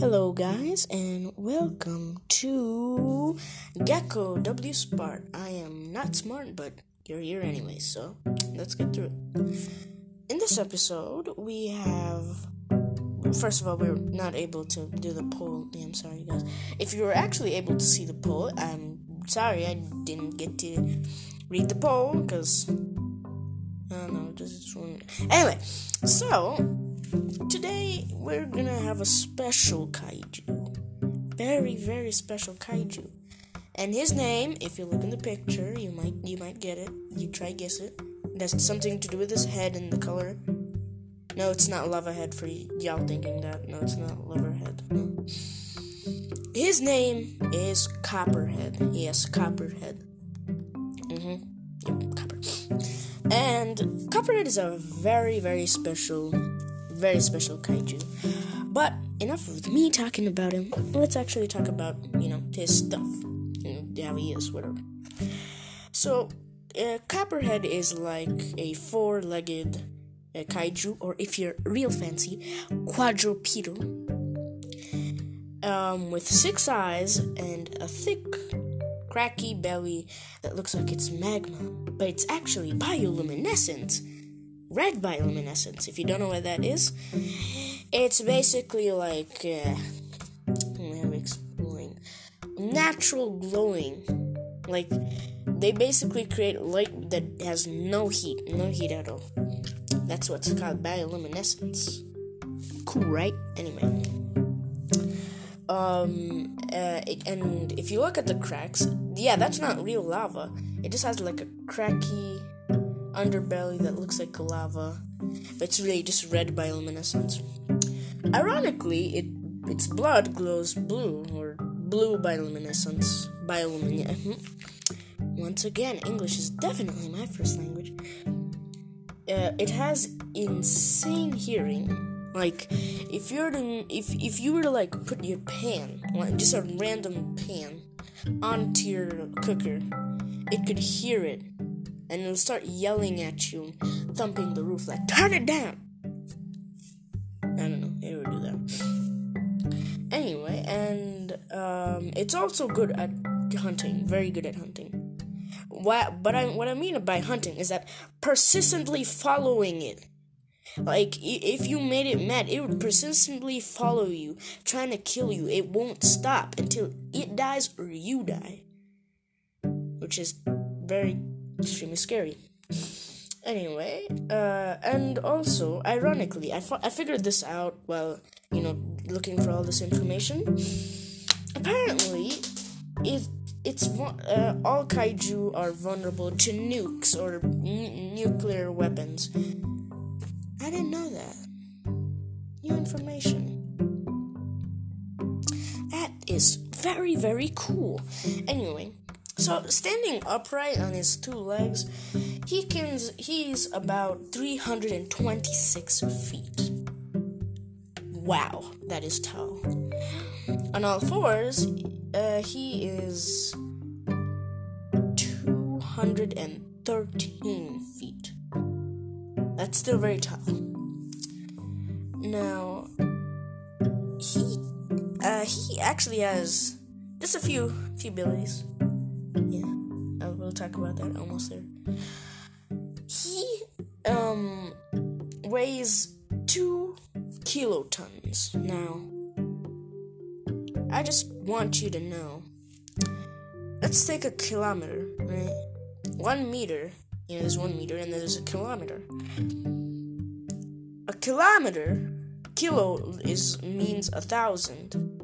Hello, guys, and welcome to Gecko W Smart. I am not smart, but you're here anyway, so let's get through it. In this episode, we have. First of all, we're not able to do the poll. I'm sorry, guys. If you were actually able to see the poll, I'm sorry I didn't get to read the poll because. I don't know, just Anyway, so Today we're gonna have a special kaiju. Very, very special kaiju. And his name, if you look in the picture, you might you might get it. You try guess it. It has something to do with his head and the color. No, it's not lava head for y'all thinking that. No, it's not lava head. His name is Copperhead. Yes, Copperhead. Mm-hmm. Yep, Copper. And Copperhead is a very, very special very special kaiju. But enough of me talking about him. Let's actually talk about, you know, his stuff. You know, how he is, whatever. So, uh, Copperhead is like a four legged uh, kaiju, or if you're real fancy, quadrupedal. Um, with six eyes and a thick, cracky belly that looks like it's magma, but it's actually bioluminescent red bioluminescence. If you don't know what that is, it's basically like uh, explain natural glowing. Like they basically create light that has no heat, no heat at all. That's what's called bioluminescence. Cool, right? Anyway. Um, uh, it, and if you look at the cracks, yeah, that's not real lava. It just has like a cracky underbelly that looks like lava, but it's really just red bioluminescence. Ironically, it its blood glows blue or blue bioluminescence. Bioluminescence. Once again, English is definitely my first language. Uh, it has insane hearing. Like, if you're to, if if you were to like put your pan, like just a random pan, onto your cooker, it could hear it and it'll start yelling at you, thumping the roof like, turn it down. I don't know, it would do that. Anyway, and um, it's also good at hunting, very good at hunting. What, but I, what I mean by hunting is that persistently following it. Like, if you made it mad, it would persistently follow you, trying to kill you. It won't stop until it dies or you die. Which is very extremely scary. Anyway, uh, and also, ironically, I, I figured this out while, you know, looking for all this information. Apparently, it, it's uh, all kaiju are vulnerable to nukes or n- nuclear weapons. I didn't know that. New information. That is very, very cool. Anyway, so standing upright on his two legs, he can he's about 326 feet. Wow, that is tall. On all fours, uh, he is 213 feet. That's still very tall. Now, he uh, he actually has just a few few abilities talk about that almost there. He um weighs two kilotons. Now, I just want you to know. Let's take a kilometer, right? One meter. You know, there's one meter, and there's a kilometer. A kilometer, kilo is means a thousand.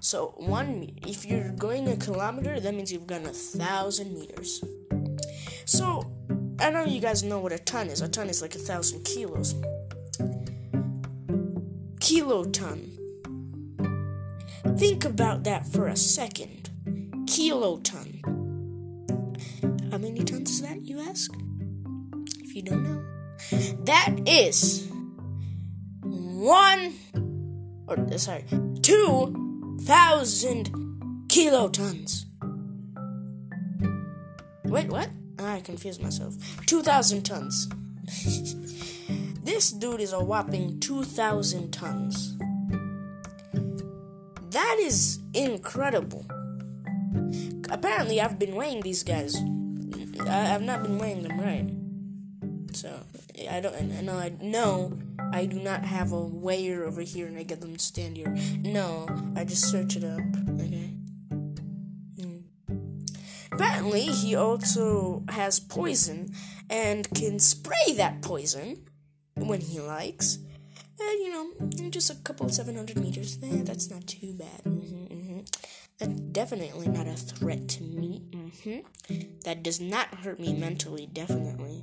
So one, if you're going a kilometer, that means you've gone a thousand meters. So I know you guys know what a ton is. A ton is like a thousand kilos. Kiloton. Think about that for a second. Kiloton. How many tons is that, you ask? If you don't know, that is one, or sorry, two thousand kilotons. Wait, what? Ah, I confused myself. 2,000 tons. this dude is a whopping 2,000 tons. That is incredible. Apparently, I've been weighing these guys. I, have not been weighing them right. So I don't. Know. I know. I do not have a wire over here, and I get them to stand here. No, I just search it up. Okay. Hmm. Apparently, he also has poison and can spray that poison when he likes. And you know, just a couple 700 meters. Eh, that's not too bad. Mm-hmm, mm-hmm. That's definitely not a threat to me. Mm-hmm. That does not hurt me mentally, definitely.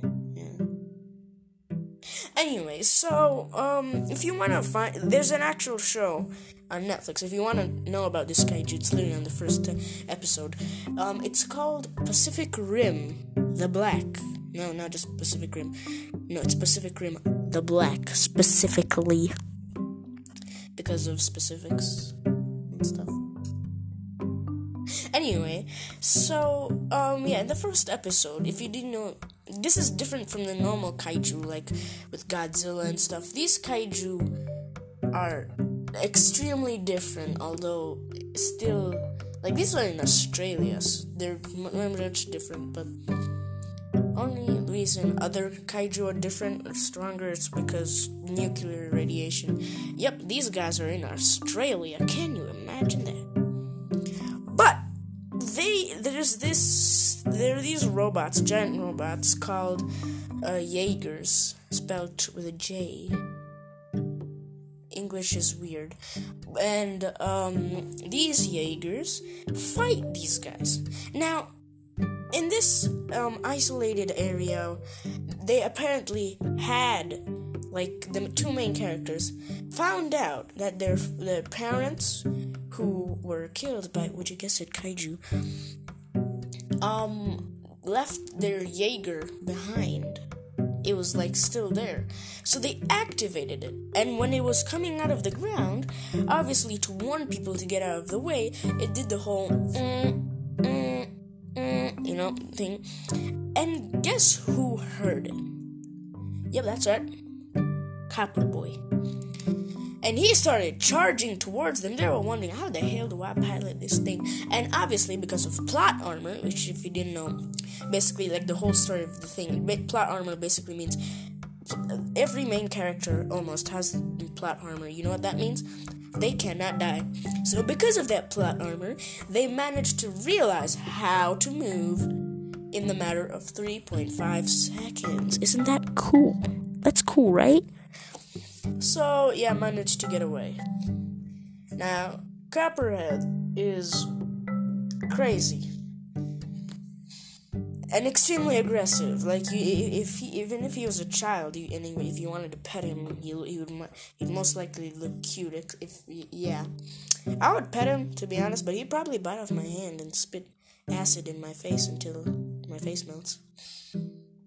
Anyway, so um, if you wanna find, there's an actual show on Netflix. If you wanna know about this kaiju, it's literally on the first episode. Um, it's called Pacific Rim: The Black. No, not just Pacific Rim. No, it's Pacific Rim the Black specifically because of specifics and stuff. Anyway, so um yeah, in the first episode, if you didn't know this is different from the normal kaiju like with Godzilla and stuff. These kaiju are extremely different, although still like these are in Australia. So they're much different, but only reason other kaiju are different or stronger is because nuclear radiation. Yep, these guys are in Australia. Can you imagine that? But they there's this there are these robots, giant robots called uh, Jaegers, spelled with a J. English is weird. And um, these Jaegers fight these guys. Now, in this um, isolated area, they apparently had like the two main characters found out that their their parents who were killed by would you guess it kaiju um left their Jaeger behind. It was like still there. So they activated it. And when it was coming out of the ground, obviously to warn people to get out of the way, it did the whole mm, mm, mm, you know, thing. And guess who heard it? Yep, that's right. Copper Boy. And he started charging towards them. They were wondering, how the hell do I pilot this thing? And obviously, because of plot armor, which, if you didn't know, basically, like the whole story of the thing, plot armor basically means every main character almost has plot armor. You know what that means? They cannot die. So, because of that plot armor, they managed to realize how to move in the matter of 3.5 seconds. Isn't that cool? That's cool, right? So, yeah, managed to get away. Now, Copperhead is crazy and extremely aggressive. Like you, if he, even if he was a child, you, and if you wanted to pet him, he, he would he'd most likely look cute. If, yeah, I would pet him to be honest, but he'd probably bite off my hand and spit acid in my face until my face melts.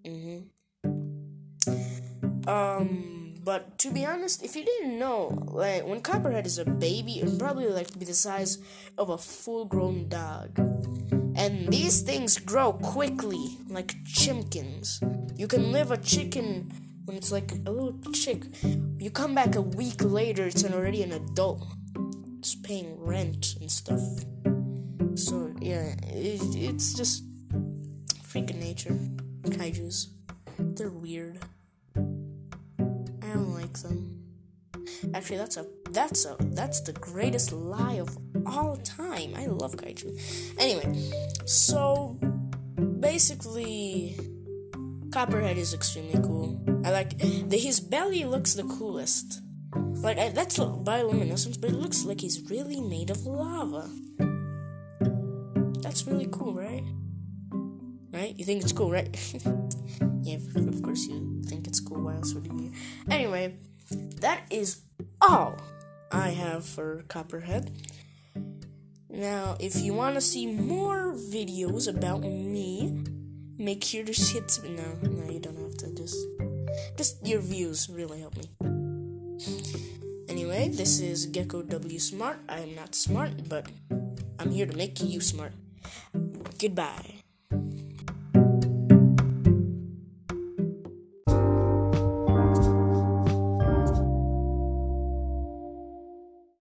Mhm. Um. But to be honest, if you didn't know, like when Copperhead is a baby, it'd probably like be the size of a full-grown dog. And these things grow quickly, like chimkins. You can live a chicken when it's like a little chick. You come back a week later, it's already an adult. It's paying rent and stuff. So yeah, it, it's just freaking nature. Kaijus, they're weird. Actually, that's a that's a that's the greatest lie of all time. I love kaiju. Anyway, so basically, Copperhead is extremely cool. I like the, his belly looks the coolest. Like I, that's bioluminescence, but it looks like he's really made of lava. That's really cool, right? Right? You think it's cool, right? yeah, of course you think it's cool. Why else would you? Anyway, that is all I have for Copperhead. Now, if you want to see more videos about me, make sure to hit. No, no, you don't have to. Just, just your views really help me. Anyway, this is Gecko W Smart. I am not smart, but I'm here to make you smart. Goodbye.